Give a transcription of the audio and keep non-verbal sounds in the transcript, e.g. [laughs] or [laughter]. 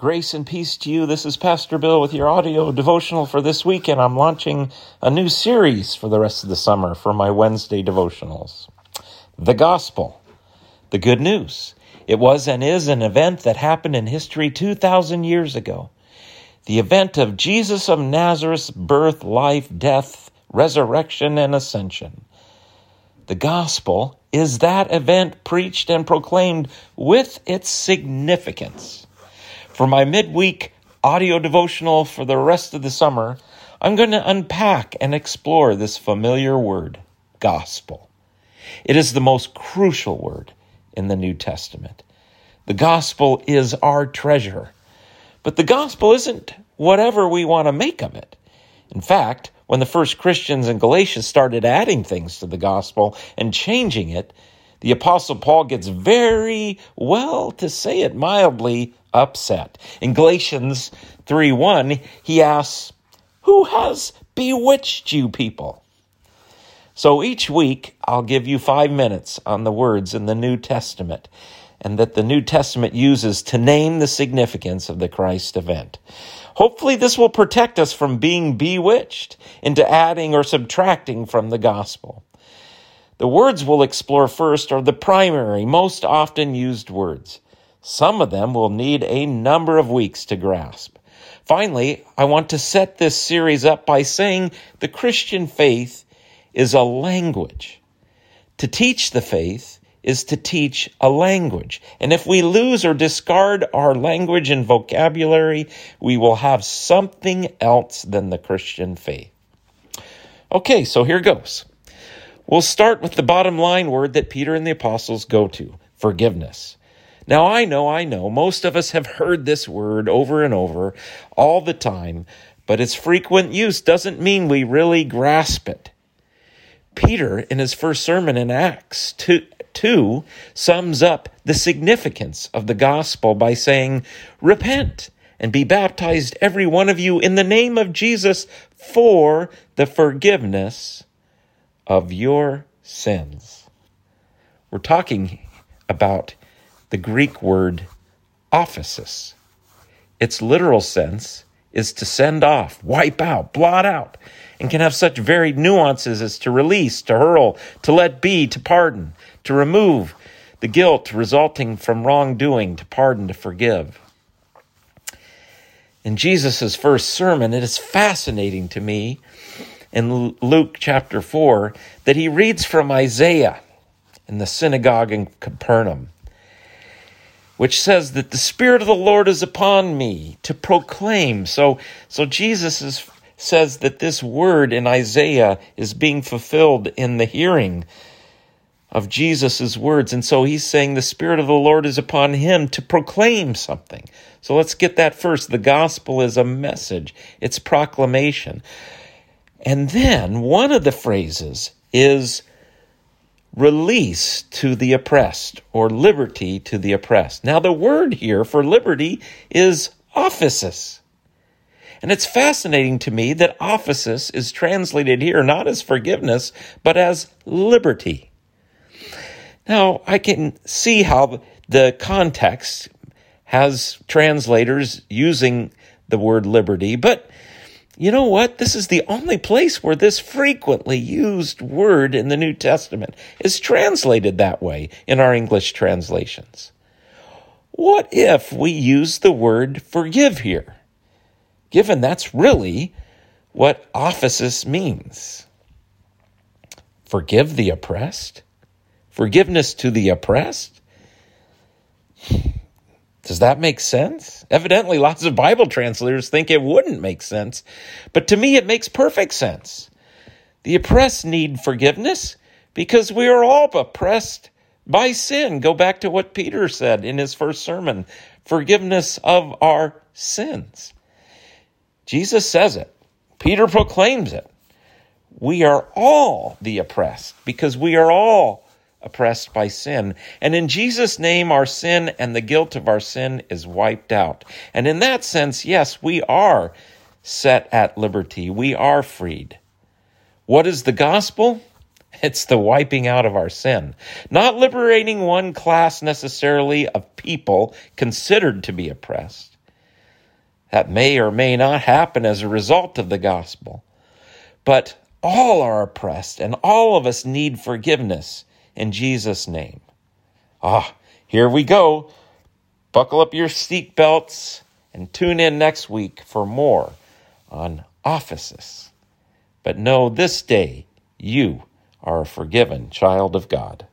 Grace and peace to you. This is Pastor Bill with your audio devotional for this week, and I'm launching a new series for the rest of the summer for my Wednesday devotionals. The Gospel, the good news. It was and is an event that happened in history 2,000 years ago. The event of Jesus of Nazareth's birth, life, death, resurrection, and ascension. The Gospel is that event preached and proclaimed with its significance. For my midweek audio devotional for the rest of the summer, I'm going to unpack and explore this familiar word, gospel. It is the most crucial word in the New Testament. The gospel is our treasure. But the gospel isn't whatever we want to make of it. In fact, when the first Christians in Galatia started adding things to the gospel and changing it, the Apostle Paul gets very, well, to say it mildly, upset. In Galatians 3 1, he asks, Who has bewitched you people? So each week, I'll give you five minutes on the words in the New Testament and that the New Testament uses to name the significance of the Christ event. Hopefully, this will protect us from being bewitched into adding or subtracting from the gospel. The words we'll explore first are the primary, most often used words. Some of them will need a number of weeks to grasp. Finally, I want to set this series up by saying the Christian faith is a language. To teach the faith is to teach a language. And if we lose or discard our language and vocabulary, we will have something else than the Christian faith. Okay, so here goes. We'll start with the bottom line word that Peter and the apostles go to forgiveness. Now, I know, I know, most of us have heard this word over and over all the time, but its frequent use doesn't mean we really grasp it. Peter, in his first sermon in Acts 2, 2 sums up the significance of the gospel by saying, Repent and be baptized, every one of you, in the name of Jesus for the forgiveness of your sins. We're talking about the Greek word aphesis. Its literal sense is to send off, wipe out, blot out, and can have such varied nuances as to release, to hurl, to let be, to pardon, to remove the guilt resulting from wrongdoing, to pardon, to forgive. In Jesus' first sermon, it is fascinating to me in Luke chapter 4 that he reads from Isaiah in the synagogue in Capernaum, which says that the Spirit of the Lord is upon me to proclaim. So, so Jesus is, says that this word in Isaiah is being fulfilled in the hearing of Jesus' words. And so he's saying the Spirit of the Lord is upon him to proclaim something. So let's get that first. The gospel is a message, it's proclamation. And then one of the phrases is release to the oppressed or liberty to the oppressed. Now, the word here for liberty is aphesis. And it's fascinating to me that aphesis is translated here not as forgiveness, but as liberty. Now, I can see how the context has translators using the word liberty, but you know what? This is the only place where this frequently used word in the New Testament is translated that way in our English translations. What if we use the word forgive here? Given that's really what aphesis means. Forgive the oppressed? Forgiveness to the oppressed? Does that make sense? Evidently, lots of Bible translators think it wouldn't make sense, but to me, it makes perfect sense. The oppressed need forgiveness because we are all oppressed by sin. Go back to what Peter said in his first sermon forgiveness of our sins. Jesus says it, Peter proclaims it. We are all the oppressed because we are all oppressed by sin. And in Jesus' name, our sin and the guilt of our sin is wiped out. And in that sense, yes, we are set at liberty. We are freed. What is the gospel? [laughs] It's the wiping out of our sin. Not liberating one class necessarily of people considered to be oppressed. that may or may not happen as a result of the gospel. But all are oppressed and all of us need forgiveness in Jesus' name. Ah, here we go. Buckle up your seat belts and tune in next week for more on aphesis. But know this day you are a forgiven child of God.